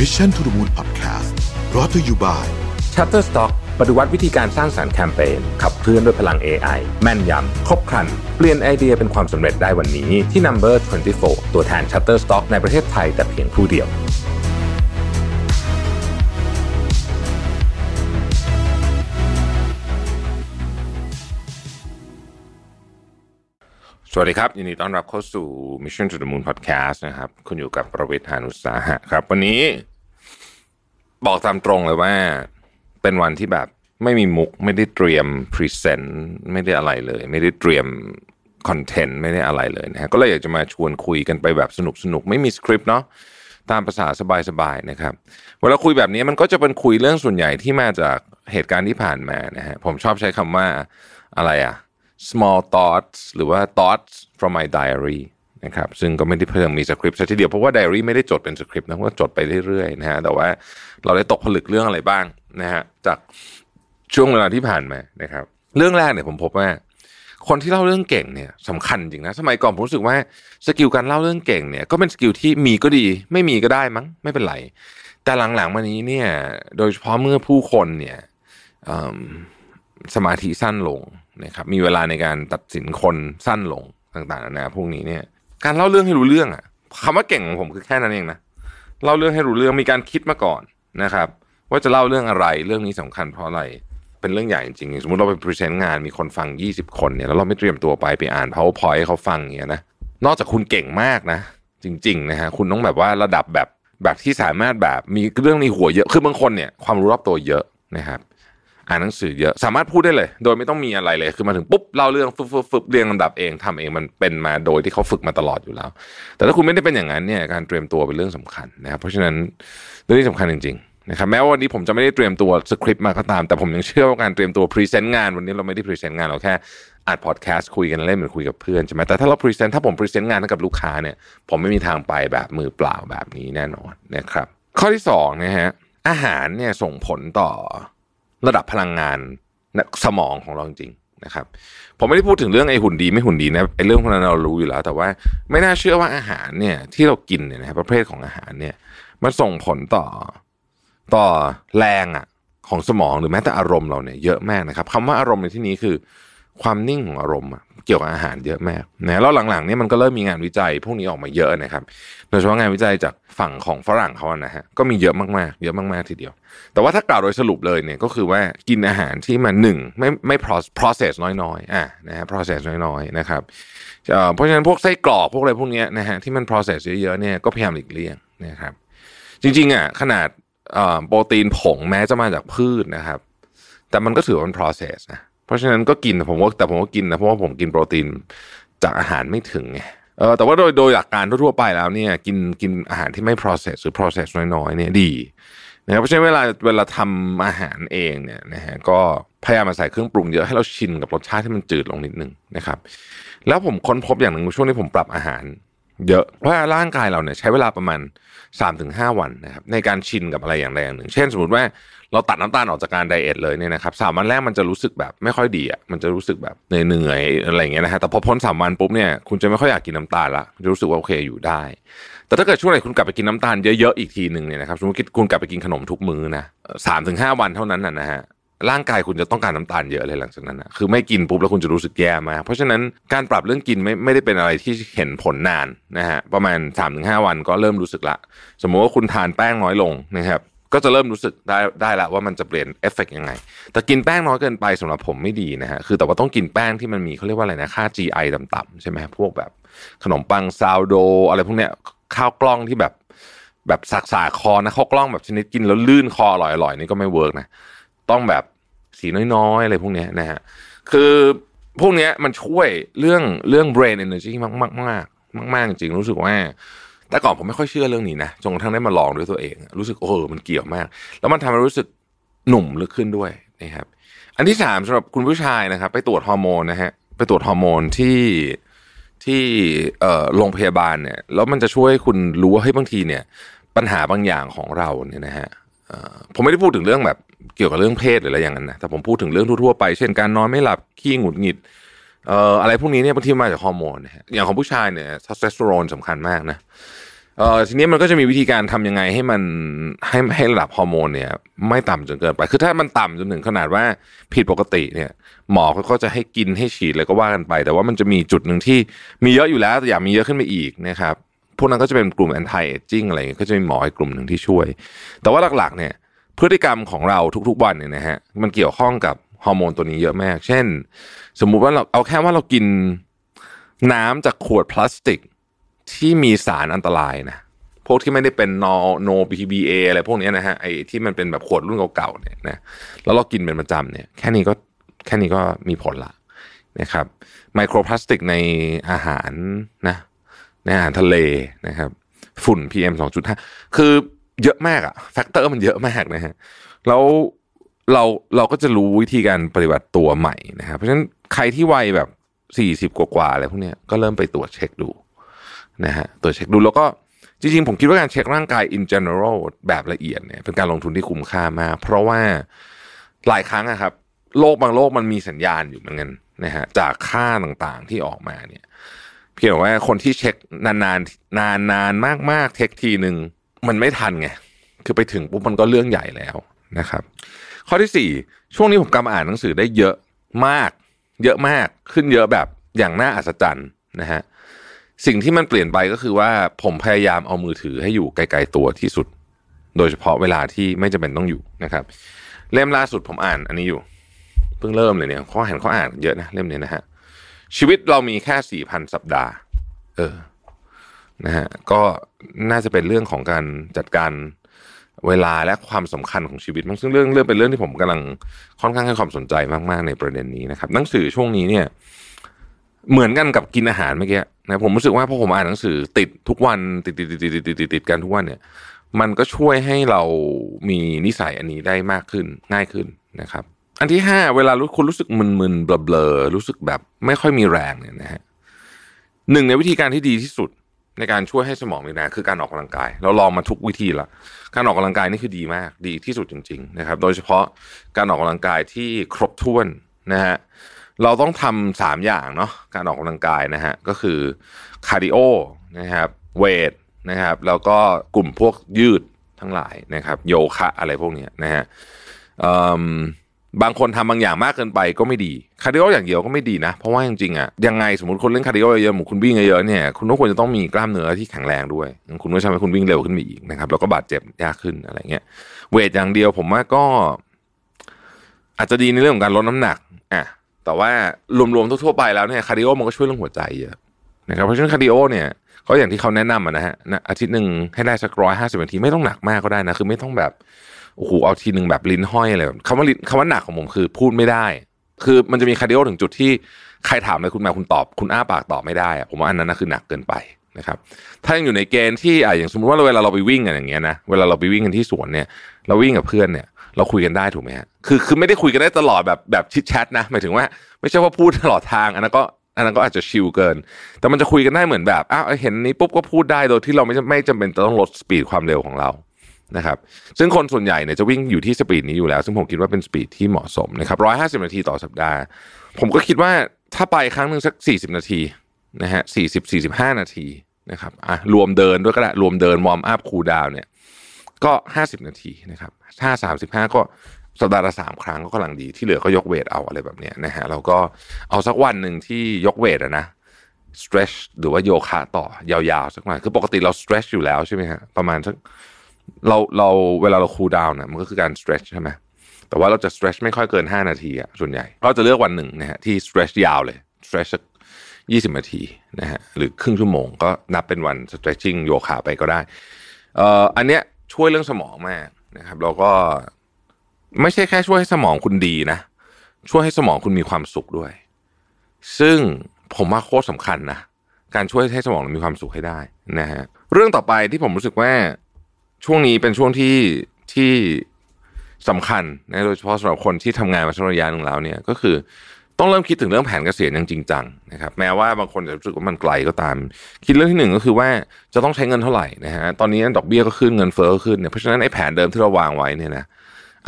Mission to the Moon Podcast รอ t ธออยู่บ่าย Shutterstock ปฏิวัติวิธีการสร้างสารรค์แคมเปญขับเคลื่อนด้วยพลัง AI แม่นยำ ครบครัน เปลี่ยนไอเดียเป็นความสำเร็จได้วันนี้ที่ Number 24 ตัวแทน Shutterstock ในประเทศไทยแต่เพียงผู้เดียว วัสดีครับ ยินดีต้อนรับเข้าสู่ Mission to the Moon Podcast นะครับ คุณอยู่กับประวิทยานุสาหะครับ วันนี้บอกตามตรงเลยว่า เป็นวันที่แบบไม่มีมุก ไม่ได้เตรียมพรีเซนต์ไม่ได้อะไรเลย ไม่ได้เตรียมคอนเทนต์ไม่ได้อะไรเลยนะฮะก็เลยอยากจะมาชวนคุยกันไปแบบสนุกสนุกไม่มีสคริปต์เนาะตามภาษาสบายๆนะครับเวลาคุยแบบนี้มันก็จะเป็นคุยเรื่องส่วนใหญ่ที่มาจากเหตุการณ์ที่ผ่านมานะฮะผมชอบใช้คำว่าอะไรอะ small thoughts หรือว่า thoughts from my diary นะครับซึ่งก็ไม่ได้เพิ่มมีสคริปต์ซะทีเดียวเพราะว่า diary ไม่ได้จดเป็นสคริปต์นะว่าจดไปเรื่อยๆนะฮะแต่ว่าเราได้ตกผลึกเรื่องอะไรบ้างนะฮะจากช่วงเวลาที่ผ่านมานะครับ เรื่องแรกเนี่ยผมพบว่า คนที่เล่าเรื่องเก่งเนี่ยสำคัญจริงนะสมัยก่อนผมรู้สึกว่า skill การเล่าเรื่องเก่งเนี่ยก็เป็น skill ที่มีก็ดี ไม่มีก็ได้มั้งไม่เป็นไร แต่หลังๆมานี้เนี่ยโดยเฉพาะเมื่อผู้คนเนี่ยสมาธิสั้นลง นะครับมีเวลาในการตัดสินคนสั้นลงต่างๆนานาพวกนี้เนี่ยการเล่าเรื่องให้รู้เรื่องอะคำว่าเก่งของผมคือแค่นั้นเองนะเล่าเรื่องให้รู้เรื่องมีการคิดมาก่อนนะครับ ว่าจะเล่าเรื่องอะไรเรื่องนี้สำคัญเพราะอะไรเป็นเรื่องใหญ่จริงๆสมมติเราไปพรีเซนต์งานมีคนฟัง 20 คนเนี่ยแล้วเราไม่เตรียมตัวไปไปอ่าน powerpoint ให้เขาฟังอย่างเงี้ยนะนอกจากคุณเก่งมากนะ จริงๆนะฮะคุณต้องแบบว่าระดับแบบแบบที่สามารถแบบมีเรื่องในหัวเยอะคือบางคนเนี่ยความรู้รอบตัวเยอะนะครับ อ่านหนังสือเยอะสามารถพูดได้เลย โดยไม่ต้องมีอะไรเลยคือมาถึงปุ๊บเล่าเรื่องฟึบฟึบฟึบเรียงลำดับเองทำเองมันเป็นมาโดยที่เขาฝึกมาตลอดอยู่แล้ว แต่ถ้าคุณไม่ได้เป็นอย่างนั้นเนี่ยการเตรียมตัวเป็นเรื่องสำคัญนะครับเพราะฉะนั้นเรื่องนี้สำคัญจริงๆนะครับแม้ว่าวันนี้ผมจะไม่ได้เตรียมตัวสคริปต์มาก็ตาม แต่ผมยังเชื่อว่าการเตรียมตัว present งานวันนี้เราไม่ได้ present งานเราแค่อัดพอดแคสต์คุยกันเล่นเหมือนคุยกับเพื่อนใช่ไหมแต่ถ้าเรา present ถ้าผม present งานให้กับลูกค้าเนี่ยผมไม่มีทางไปแบบมือเปล่าแบบนี้แน่นอนนะครับข้อที่สองนะฮะอาหารเนี่ยส่งผลต่อ ระดับพลังงานสมองของเราจริงๆนะครับผมไม่ได้พูดถึงเรื่องไอ้หุ่นดีไม่หุ่นดีนะไอ้เรื่องพวกนั้นเรารู้อยู่แล้ว แต่ว่าไม่น่าเชื่อว่าอาหารเนี่ยที่เรากินเนี่ยนะครับประเภทของอาหารเนี่ยมันส่งผลต่อต่อแรงอะของสมองหรือแม้แต่อารมณ์เราเนี่ยเยอะมากนะครับคำว่าอารมณ์ในที่นี้คือ ความนิ่งของอารมณ์เกี่ยวกับอาหารเยอะมากนะแล้วหลังๆนี่มันก็เริ่มมีงานวิจัยพวกนี้ออกมาเยอะนะครับ โดยเฉพาะงานวิจัยจากฝั่งของฝรั่งเขานะฮะก็มีเยอะมากๆ เยอะมากๆทีเดียว แต่ว่าถ้ากล่าวโดยสรุปเลยเนี่ยก็คือว่ากินอาหารที่มันหนึ่งไม่ไม่ process น้อยๆอะนะฮะ process น้อยๆนะครับเพราะฉะนั้นพวกไส้กรอกพวกอะไรพวกนี้นะฮะที่มัน process เยอะๆเนี่ยก็พยายามหลีกเลี่ยงนะครับ จริงๆอะขนาดโปรตีนผงแม้จะมาจากพืชนะครับ แต่มันก็ถือว่าเป็น process นะ เพราะฉะนั้นก็กินผมว่าแต่ผมก็กินนะเพราะว่าผมกินโปรตีนจากอาหารไม่ถึงไงเออแต่ว่าโดยโดยหลักการทั่วๆไปแล้วเนี่ยกินกินอาหารที่ไม่ process หรือ process น้อยๆเนี่ยดีนะครับเพราะฉะนั้นเวลาเวลาทำอาหารเองเนี่ยนะฮะก็พยายามมาใส่เครื่องปรุงเยอะให้เราชินกับรสชาติที่มันจืดลงนิดนึงนะครับ แล้วผมค้นพบอย่างหนึ่งช่วงนี้ผมปรับอาหาร เยอะเพราะว่าร่างกายเราเนี่ยใช้เวลาประมาณ 3-5 วันนะครับในการชินกับอะไรอย่างใดอย่างหนึ่ง เช่นสมมติว่าเราตัดน้ำตาลออกจากการไดเอทเลยเนี่ยนะครับสามวันแรกมันจะรู้สึกแบบไม่ค่อยดีอะมันจะรู้สึกแบบเหนื่อยๆอะไรอย่างเงี้ยนะฮะแต่พอพ้นสามวันปุ๊บเนี่ยคุณจะไม่ค่อยอยากกินน้ำตาลละจะรู้สึกว่าโอเคอยู่ได้ แต่ถ้าเกิดช่วงไหนคุณกลับไปกินน้ำตาลเยอะๆอีกทีหนึ่งเนี่ยนะครับสมมติคุณกลับไปกินขนมทุกมื้อนะสามถึงห้าวันเท่านั้นนะนะฮะ ร่างกายคุณจะต้องการน้ำตาลเยอะเลยหลังจากนั้นนะคือไม่กินปุ๊บแล้วคุณจะรู้สึกแย่มากเพราะฉะนั้นการปรับเรื่องกินไม่ไม่ได้เป็นอะไรที่เห็นผลนานนะฮะประมาณ 3-5 วันก็เริ่มรู้สึกละ สมมติว่าคุณทานแป้งน้อยลงนะครับก็จะเริ่มรู้สึกได้ได้ละว่ามันจะเปลี่ยนเอฟเฟกยังไง แต่กินแป้งน้อยเกินไปสำหรับผมไม่ดีนะฮะ คือแต่ว่าต้องกินแป้งที่มันมีเขาเรียกว่าอะไรนะ ค่า GI ต่ำๆใช่ไหมพวกแบบขนมปัง sourdough อะไรพวกเนี้ยข้าวกล้องที่แบบแบบสากๆคอนะข้าวกล้องแบบชนิดกินแล้วลื่นคออร่อยๆนี่ก็ไม่ work นะ ต้องแบบสีน้อยๆอะไรพวกนี้นะฮะคือพวกนี้มันช่วยเรื่องเรื่อง brain energy มากมากมากมากจริงรู้สึกว่า แต่ก่อนผมไม่ค่อยเชื่อเรื่องนี้นะจนกระทั่งได้มาลองด้วยตัวเอง รู้สึกโอ้โหมันเกี่ยวมาก แล้วมันทำให้รู้สึกหนุ่มลึกขึ้นด้วยนะครับ อันที่สามสำหรับคุณผู้ชายนะครับ ไปตรวจฮอร์โมนนะฮะไปตรวจฮอร์โมนที่ที่เอ่อโรงพยาบาลเนี่ย แล้วมันจะช่วยคุณรู้ว่าเฮ้ยบางทีเนี่ย ปัญหาบางอย่างของเราเนี่ยนะฮะผมไม่ได้พูดถึงเรื่องแบบ เกี่ยวกับเรื่องเพศหรืออะไรอย่างนั้นนะแต่ผมพูดถึงเรื่องทั่วๆไป เช่นการนอนไม่หลับขี้หงุดหงิดเอ่ออะไรพวกนี้เนี่ยบางทีมาจากฮอร์โมนนะฮะอย่างของผู้ชายเนี่ยเทสโทสเตอโรนสำคัญมากนะเออทีนี้มันก็จะมีวิธีการทำยังไงให้มันให้ให้ระดับฮอร์โมนเนี่ยไม่ต่ำจนเกินไป คือถ้ามันต่ำจนถึงขนาดว่าผิดปกติเนี่ยหมอเขาก็จะให้กินให้ฉีดอะไรก็ว่ากันไป แต่ว่ามันจะมีจุดหนึ่งที่มีเยอะอยู่แล้วแต่อยากมีเยอะขึ้นไปอีกนะครับพวกนั้นก็จะเป็นกลุ่ม anti aging อะไรก็จะมีหมออีกกลุ่มหนึ่งที่ช่วย แต่ว่าหลักๆเนี่ย พฤติกรรมของเราทุกๆวันเนี่ยนะฮะมันเกี่ยวข้องกับฮอร์โมนตัวนี้เยอะมาก เช่น สมมุติว่าเราเอาแค่ว่าเรากินน้ำจากขวดพลาสติกที่มีสารอันตรายนะพวกที่ไม่ได้เป็นนอโนบีบีเออะไรพวกนี้นะฮะไอ้ที่มันเป็นแบบขวดรุ่นเก่าๆเนี่ยนะแล้วเรากินเป็นประจำเนี่ย แค่นี้ก็แค่นี้ก็มีผลละนะครับไมโครพลาสติกในอาหารนะในอาหารทะเลนะครับ ฝุ่น PM 2.5 คือ เยอะมากอะ factor มันเยอะมากนะฮะแล้วเราเราก็จะรู้วิธีการปฏิบัติตัวใหม่นะครับเพราะฉะนั้นใครที่วัยแบบสี่สิบกว่าๆอะไรพวกเนี้ยก็เริ่มไปตรวจเช็คดูนะฮะตรวจเช็คดูแล้วก็จริงๆ ผมคิดว่าการเช็คร่างกาย in general แบบละเอียดเนี่ยเป็นการลงทุนที่คุ้มค่ามาก เพราะว่าหลายครั้งอะครับโรคบางโรคมันมีสัญญาณอยู่เหมือนกันนะฮะจากค่าต่างๆที่ออกมาเนี่ยเพียงแต่ว่าคนที่เช็คนานๆนานนานมากๆเช็คทีหนึ่ง มันไม่ทันไงคือไปถึงปุ๊บมันก็เรื่องใหญ่แล้วนะครับ ข้อที่สี่ช่วงนี้ผมกำลังอ่านหนังสือได้เยอะมาก เยอะมากขึ้นเยอะแบบอย่างน่าอัศจรรย์นะฮะสิ่งที่มันเปลี่ยนไปก็คือว่าผมพยายามเอามือถือให้อยู่ไกลๆตัวที่สุด โดยเฉพาะเวลาที่ไม่จำเป็นต้องอยู่นะครับ เล่มล่าสุดผมอ่านอันนี้อยู่ เพิ่งเริ่มเลยเนี่ยข้อเห็นข้ออ่านเยอะนะเล่มนี้นะฮะชีวิตเรามีแค่สี่พันสัปดาห์ เออ นะฮะก็น่าจะเป็นเรื่องของการจัดการเวลาและความสำคัญของชีวิตมั้งซึ่งเรื่องเรื่องเป็นเรื่องที่ผมกำลังค่อนข้างให้ความสนใจมากๆในประเด็นนี้นะครับ หนังสือช่วงนี้เนี่ย เหมือนกันกับกินอาหารเมื่อกี้นะผมรู้สึกว่าพอผมอ่านหนังสือติดทุกวันติดติดติดติดติดติดติดกันทุกวันเนี่ย มันก็ช่วยให้เรามีนิสัยอันนี้ได้มากขึ้นง่ายขึ้นนะครับ อันที่ห้าเวลาคุณรู้สึกมึนๆเบลอๆรู้สึกแบบไม่ค่อยมีแรงเนี่ยนะฮะหนึ่งในวิธีการที่ดีที่สุด ในการช่วยให้สมองมีแรงคือการออกกำลังกาย เราลองมาทุกวิธีละการออกกำลังกายนี่คือดีมากดีที่สุดจริง ๆ นะครับ โดยเฉพาะการออกกำลังกายที่ครบถ้วนนะฮะเราต้องทำสามอย่างเนาะการออกกำลังกายนะฮะก็คือcardio นะครับ weight นะครับแล้วก็กลุ่มพวกยืดทั้งหลายนะครับ โยคะอะไรพวกนี้นะฮะอืม บางคนทำบางอย่างมากเกินไปก็ไม่ดี cardio อย่างเดียวก็ไม่ดีนะ เพราะว่าจริงๆอะยังไงสมมติคนเล่น cardio เยอะๆเหมือนคุณวิ่งเยอะๆเนี่ยคุณก็ควรจะต้องมีกล้ามเนื้อที่แข็งแรงด้วย คุณก็ทำให้คุณวิ่งเร็วขึ้นไปอีกนะครับแล้วก็บาดเจ็บยากขึ้นอะไรเงี้ย weight อย่างเดียวผมว่าก็ อาจจะดีในเรื่องของการลดน้ำหนักอะแต่ว่ารวมๆทั่วๆไปแล้วเนี่ย cardio มันก็ช่วยเรื่องหัวใจเยอะนะครับเพราะฉะนั้น cardio เนี่ยก็อย่างที่เขาแนะนำนะฮะนะอาทิตย์หนึ่งให้ได้สักร้อยห้าสิบนาทีไม่ต้องหนักมากก็ได้นะคือไม่ต้องแบบ โอ้โหเอาทีหนึ่งแบบลิ้นห้อยอะไรแบบคำว่าลิ้นคำว่าหนักของผมคือพูดไม่ได้ คือมันจะมี cardio ถึงจุดที่ใครถามอะไรคุณมาคุณตอบ คุณอ้าปากตอบไม่ได้ผมว่าอันนั้นนะคือหนักเกินไปนะครับ ถ้ายังอยู่ในเกณฑ์ที่อะอย่างสมมติว่าเวลาเราไปวิ่งกันอย่างเงี้ยนะเวลาเราไปวิ่งกันที่สวนเนี่ย เราวิ่งกับเพื่อนเนี่ยเราคุยกันได้ถูกไหมฮะคือคือไม่ได้คุยกันได้ตลอดแบบแบบ chit chat นะหมายถึงว่าไม่ใช่ว่าพูดตลอดทางอันนั้นก็อันนั้นก็อาจจะชิลเกิน แต่มันจะคุยกันได้เหมือนแบบอ้าวเห็นนี้ปุ๊บก็พูดได้โดยที่เราไม่ไม่จำเป็นต้องลด speed ความเร็วของเรา นะครับซึ่งคนส่วนใหญ่เนี่ยจะวิ่งอยู่ที่ speed นี้อยู่แล้ว ซึ่งผมคิดว่าเป็น speed ที่เหมาะสมนะครับร้อยห้าสิบนาทีต่อสัปดาห์ ผมก็คิดว่าถ้าไปครั้งหนึ่งสักสี่สิบนาทีนะฮะสี่สิบสี่สิบห้านาทีนะครับอะรวมเดินด้วยก็ได้รวมเดิน warm up cool down เนี่ยก็ห้าสิบนาทีนะครับถ้าสามสิบห้าก็สัปดาห์ละสามครั้งก็กำลังดีที่เหลือก็ยก weight เอาอะไรแบบเนี้ยนะฮะเราก็เอาสักวันหนึ่งที่ยก weight อะนะ stretch หรือว่าโยคะต่อยาวๆสักหน่อยคือปกติเรา stretch อยู่แล้วใช่ไหมฮะประมาณสัก เราเราเวลาเรา cool down เนี่ยมันก็คือการ stretch ใช่ไหมแต่ว่าเราจะ stretch ไม่ค่อยเกิน 5 นาทีอะส่วนใหญ่ เราจะเลือกวันหนึ่งนะฮะที่ stretch ยาวเลย stretch ยี่สิบนาทีนะฮะหรือครึ่งชั่วโมงก็นับเป็นวัน stretching โยคะไปก็ได้เอ่ออันเนี้ยช่วยเรื่องสมองมากนะครับแล้วก็ไม่ใช่แค่ช่วยให้สมองคุณดีนะ ช่วยให้สมองคุณมีความสุขด้วย ซึ่งผมว่าโคตรสำคัญนะการช่วยให้สมองมีความสุขให้ได้นะฮะเรื่องต่อไปที่ผมรู้สึกว่า ช่วงนี้เป็นช่วงที่ที่สำคัญนะโดยเฉพาะสำหรับคนที่ทำงานมาชั่วระยะหนึ่งแล้วเนี่ยก็คือต้องเริ่มคิดถึงเรื่องแผนเกษียณอย่างจริงจังนะครับแม้ว่าบางคนจะรู้สึกว่ามันไกลก็ตาม คิดเรื่องที่หนึ่งก็คือว่าจะต้องใช้เงินเท่าไหร่นะฮะตอนนี้ดอกเบี้ยก็ขึ้นเงินเฟ้อก็ขึ้นเนี่ยเพราะฉะนั้นไอ้แผนเดิมที่เราวางไว้เนี่ยนะ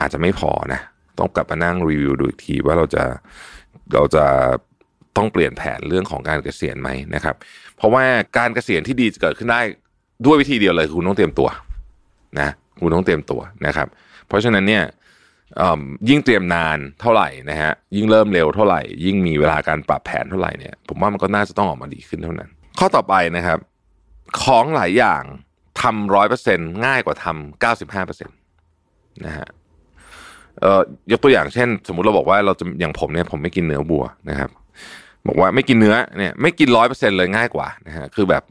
อาจจะไม่พอนะต้องกลับมานั่งรีวิวดูอีกทีว่าเราจะเราจะต้องเปลี่ยนแผนเรื่องของการเกษียณไหมนะครับ เพราะว่าการเกษียณที่ดีจะเกิดขึ้นได้ด้วยวิธีเดียวเลยคุณต้องเตรียมตัว นะคุณต้องเตรียมตัวนะครับ เพราะฉะนั้นเนี่ยยิ่งเตรียมนานเท่าไหร่นะฮะยิ่งเริ่มเร็วเท่าไหร่ ยิ่งมีเวลาการปรับแผนเท่าไหร่เนี่ยผมว่ามันก็น่าจะต้องออกมาดีขึ้นเท่านั้น ข้อต่อไปนะครับ ของหลายอย่างทำร้อยเปอร์เซ็นง่ายกว่าทำเก้าสิบห้าเปอร์เซ็นตนะฮะเอ่อยกตัวอย่างเช่น สมมุติเราบอกว่าเราจะอย่างผมเนี่ยผมไม่กินเนื้อวัวนะครับ บอกว่าไม่กินเนื้อเนี่ยไม่กินร้อยเปอร์เซ็นเลยง่ายกว่านะฮะคือแบบ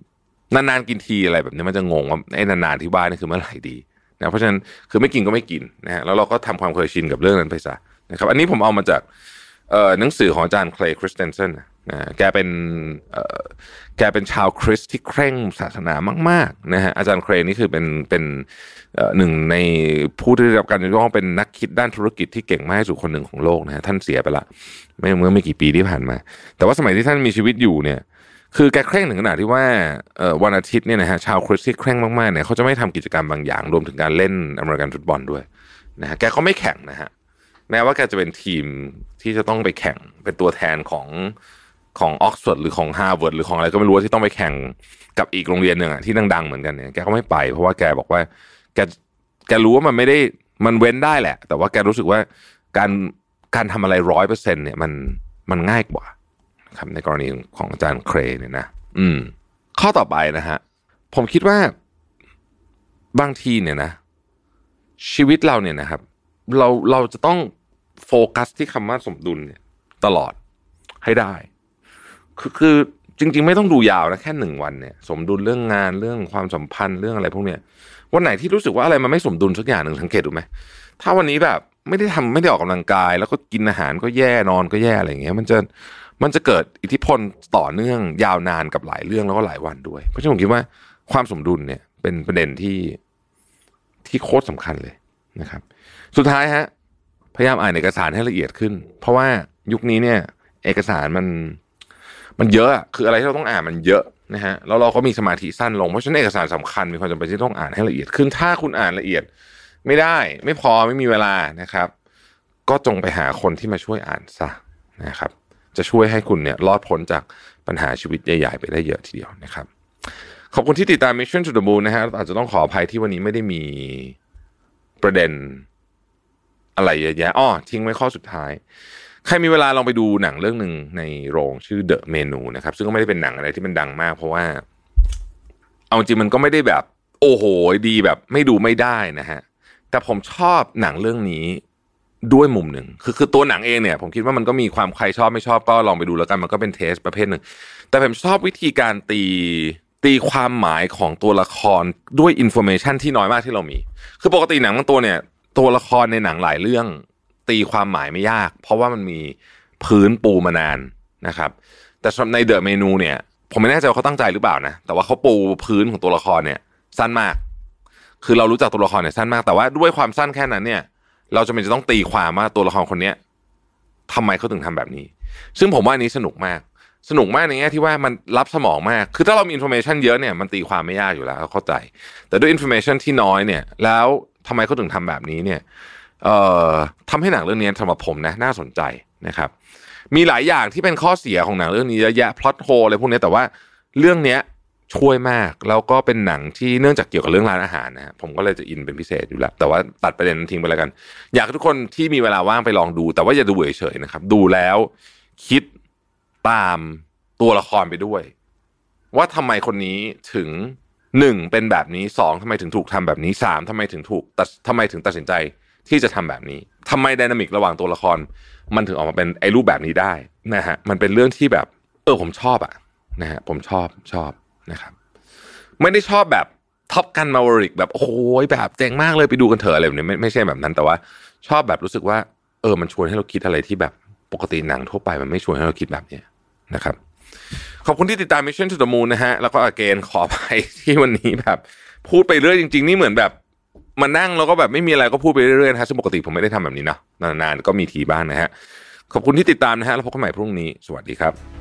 นานๆกินทีอะไรแบบนี้มันจะงงว่าไอ้นานๆที่บ้านนี่คือเมื่อไหร่ดีนะเพราะฉะนั้นคือไม่กินก็ไม่กินนะฮะแล้วเราก็ทำความเคยชินกับเรื่องนั้นไปซะนะครับ อันนี้ผมเอามาจากเอ่อหนังสือของอาจารย์เคลย์คริสเตนเซนนะแกเป็นเอ่อแกเป็นชาวคริสที่เคร่งศาสนามากๆนะฮะอาจารย์เคลย์นี่คือเป็นเป็นหนึ่งในผู้ที่ได้รับการยกย่องเป็นนักคิดด้านธุรกิจที่เก่งมากที่สุดคนหนึ่งของโลกนะฮะท่านเสียไปละไม่เมื่อไม่กี่ปีที่ผ่านมา แต่ว่าสมัยที่ท่านมีชีวิตอยู่เนี่ย คือแกเคร่งถึงขนาดที่ว่าวันอาทิตย์เนี่ยนะฮะชาวคริสต์ที่เคร่งมากๆเนี่ยเขาจะไม่ทำกิจกรรมบางอย่าง รวมถึงการเล่นอเมริกันฟุตบอลด้วยนะฮะแกก็ไม่แข่งนะฮะแม้ว่าแกจะเป็นทีมที่จะต้องไปแข่งเป็นตัวแทนของของออกซฟอร์ดหรือของฮาร์วาร์ดหรือของอะไรก็ไม่รู้ที่ต้องไปแข่งกับอีกโรงเรียนหนึ่งอะที่ดังๆเหมือนกันเนี่ยแกก็ไม่ไป เพราะว่าแกบอกว่าแกแกรู้ว่ามันไม่ได้มันเว้นได้แหละ แต่ว่าแกรู้สึกว่าการการทำอะไรร้อยเปอร์เซ็นต์เนี่ยมันมันง่ายกว่า ครับในกรณีของอาจารย์เครเนี่ยนะอืม ข้อต่อไปนะฮะผมคิดว่าบางทีเนี่ยนะ ชีวิตเราเนี่ยนะครับ เราเราจะต้องโฟกัสที่คำว่าสมดุลเนี่ย ตลอดให้ได้ คือคือจริง ๆ ไม่ต้องดูยาวนะแค่หนึ่งวันเนี่ย สมดุลเรื่องงานเรื่องความสัมพันธ์เรื่องอะไรพวกเนี้ยวันไหนที่รู้สึกว่าอะไรมันไม่สมดุลสักอย่างหนึ่งสังเกตดูไหมถ้าวันนี้แบบ ไม่ได้ทำไม่ได้ออกกำลังกาย แล้วก็กินอาหารก็แย่นอนก็แย่อะไรอย่างเงี้ย มันจะ มันจะเกิดอิทธิพลต่อเนื่องยาวนานกับหลายเรื่องแล้วก็หลายวันด้วย เพราะฉะนั้นผมคิดว่าความสมดุลเนี่ยเป็นประเด็นที่ที่โคตรสาคัญเลยนะครับ สุดท้ายฮะพยายามอ่านเอกสารให้ละเอียดขึ้น เพราะว่ายุคนี้เนี่ย เอกสารมันมันเยอะคืออะไรที่เราต้องอ่านมันเยอะนะฮะแล้วเราก็มีสมาธิสั้นลงเพราะฉะนั้นเอกสารสำคัญมีความจำเป็นที่ต้องอ่านให้ละเอียดขึ้น ถ้าคุณอ่านละเอียดไม่ได้ ไม่พอไม่มีเวลานะครับ ก็จงไปหาคนที่มาช่วยอ่านซะนะครับ จะช่วยให้คุณเนี่ยรอดพ้นจากปัญหาชีวิตใหญ่ๆไปได้เยอะทีเดียวนะครับ ขอบคุณที่ติดตาม Mission to the Moon นะฮะอาจจะต้องขออภัยที่วันนี้ไม่ได้มีประเด็นอะไรเยอะแยะอ้อทิ้งไว้ข้อสุดท้าย ใครมีเวลาลองไปดูหนังเรื่องหนึ่งในโรงชื่อ The Menu นะครับ ซึ่งก็ไม่ได้เป็นหนังอะไรที่มันดังมาก เพราะว่า เอาจริงมันก็ไม่ได้แบบ โอ้โห ดีแบบไม่ดูไม่ได้นะฮะแต่ผมชอบหนังเรื่องนี้ ด้วยมุมหนึ่งคือคือตัวหนังเองเนี่ย ผมคิดว่ามันก็มีความใครชอบไม่ชอบก็ลองไปดูแล้วกันมันก็เป็น taste ประเภทหนึ่ง แต่ผมชอบวิธีการตีตีความหมายของตัวละครด้วย information ที่น้อยมากที่เรามี คือปกติหนังบางตัวเนี่ย ตัวละครในหนังหลายเรื่อง ตีความหมายไม่ยาก เพราะว่ามันมีพื้นปูมานานนะครับ แต่ใน The Menu เนี่ย ผมไม่แน่ใจว่าเขาตั้งใจหรือเปล่านะ แต่ว่าเขาปูพื้นของตัวละครเนี่ย สั้นมาก คือเรารู้จักตัวละครเนี่ยสั้นมาก แต่ว่าด้วยความสั้นแค่นั้นเนี่ย เราจำเป็นจะต้องตีความว่าตัวละครคนเนี้ยทำไมเขาถึงทำแบบนี้ ซึ่งผมว่านี้สนุกมาก สนุกมากในแง่ที่ว่ามันลับสมองมาก คือถ้าเรามี information เยอะเนี่ยมันตีความไม่ยากอยู่แล้วเข้าใจ แต่ด้วย information ที่น้อยเนี่ย แล้วทำไมเขาถึงทำแบบนี้เนี่ย เอ่อทำให้หนังเรื่องนี้สำหรับผมนะน่าสนใจนะครับ มีหลายอย่างที่เป็นข้อเสียของหนังเรื่องนี้เยอะแยะพล็อตโฮอะไรพวกนี้แต่ว่าเรื่องเนี้ย ช่วยมาก แล้วก็เป็นหนังที่เนื่องจากเกี่ยวกับเรื่องร้านอาหารนะผมก็เลยจะอินเป็นพิเศษอยู่แล้ว แต่ว่าตัดประเด็นทิ้งไปแล้วกัน อยากทุกคนที่มีเวลาว่างไปลองดู แต่ว่าอย่าดูเฉยๆนะครับ ดูแล้วคิดตามตัวละครไปด้วย ว่าทำไมคนนี้ถึงหนึ่งเป็นแบบนี้สองทำไมถึงถูกทำแบบนี้สามทำไมถึงถูกตัดทำไมถึงตัดสินใจที่จะทำแบบนี้ทำไม dynamic ระหว่างตัวละคร มันถึงออกมาเป็นไอ้รูปแบบนี้ได้นะฮะมันเป็นเรื่องที่แบบ เออผมชอบอะนะฮะผมชอบชอบ นะครับไม่ได้ชอบแบบ Top Gun Maverick แบบโอ้ยแบบเจ๋งมากเลยไปดูกันเถอะอะไรแบบนี้ไม่ไม่ใช่แบบนั้นแต่ว่า ชอบแบบรู้สึกว่า เออมันชวนให้เราคิดอะไรที่แบบปกติหนังทั่วไปมันไม่ชวนให้เราคิดแบบนี้นะครับ ขอบคุณที่ติดตาม Mission to the Moon นะฮะแล้วก็อเกนขอไปที่วันนี้แบบ พูดไปเรื่อยจริง ๆ นี่เหมือนแบบมานั่งแล้วก็แบบไม่มีอะไรก็พูดไปเรื่อยๆนะฮะซึ่งปกติผมไม่ได้ทำแบบนี้เนาะนานๆก็มีทีบ้างนะฮะขอบคุณที่ติดตามนะฮะแล้วพบกันใหม่พรุ่งนี้ สวัสดีครับ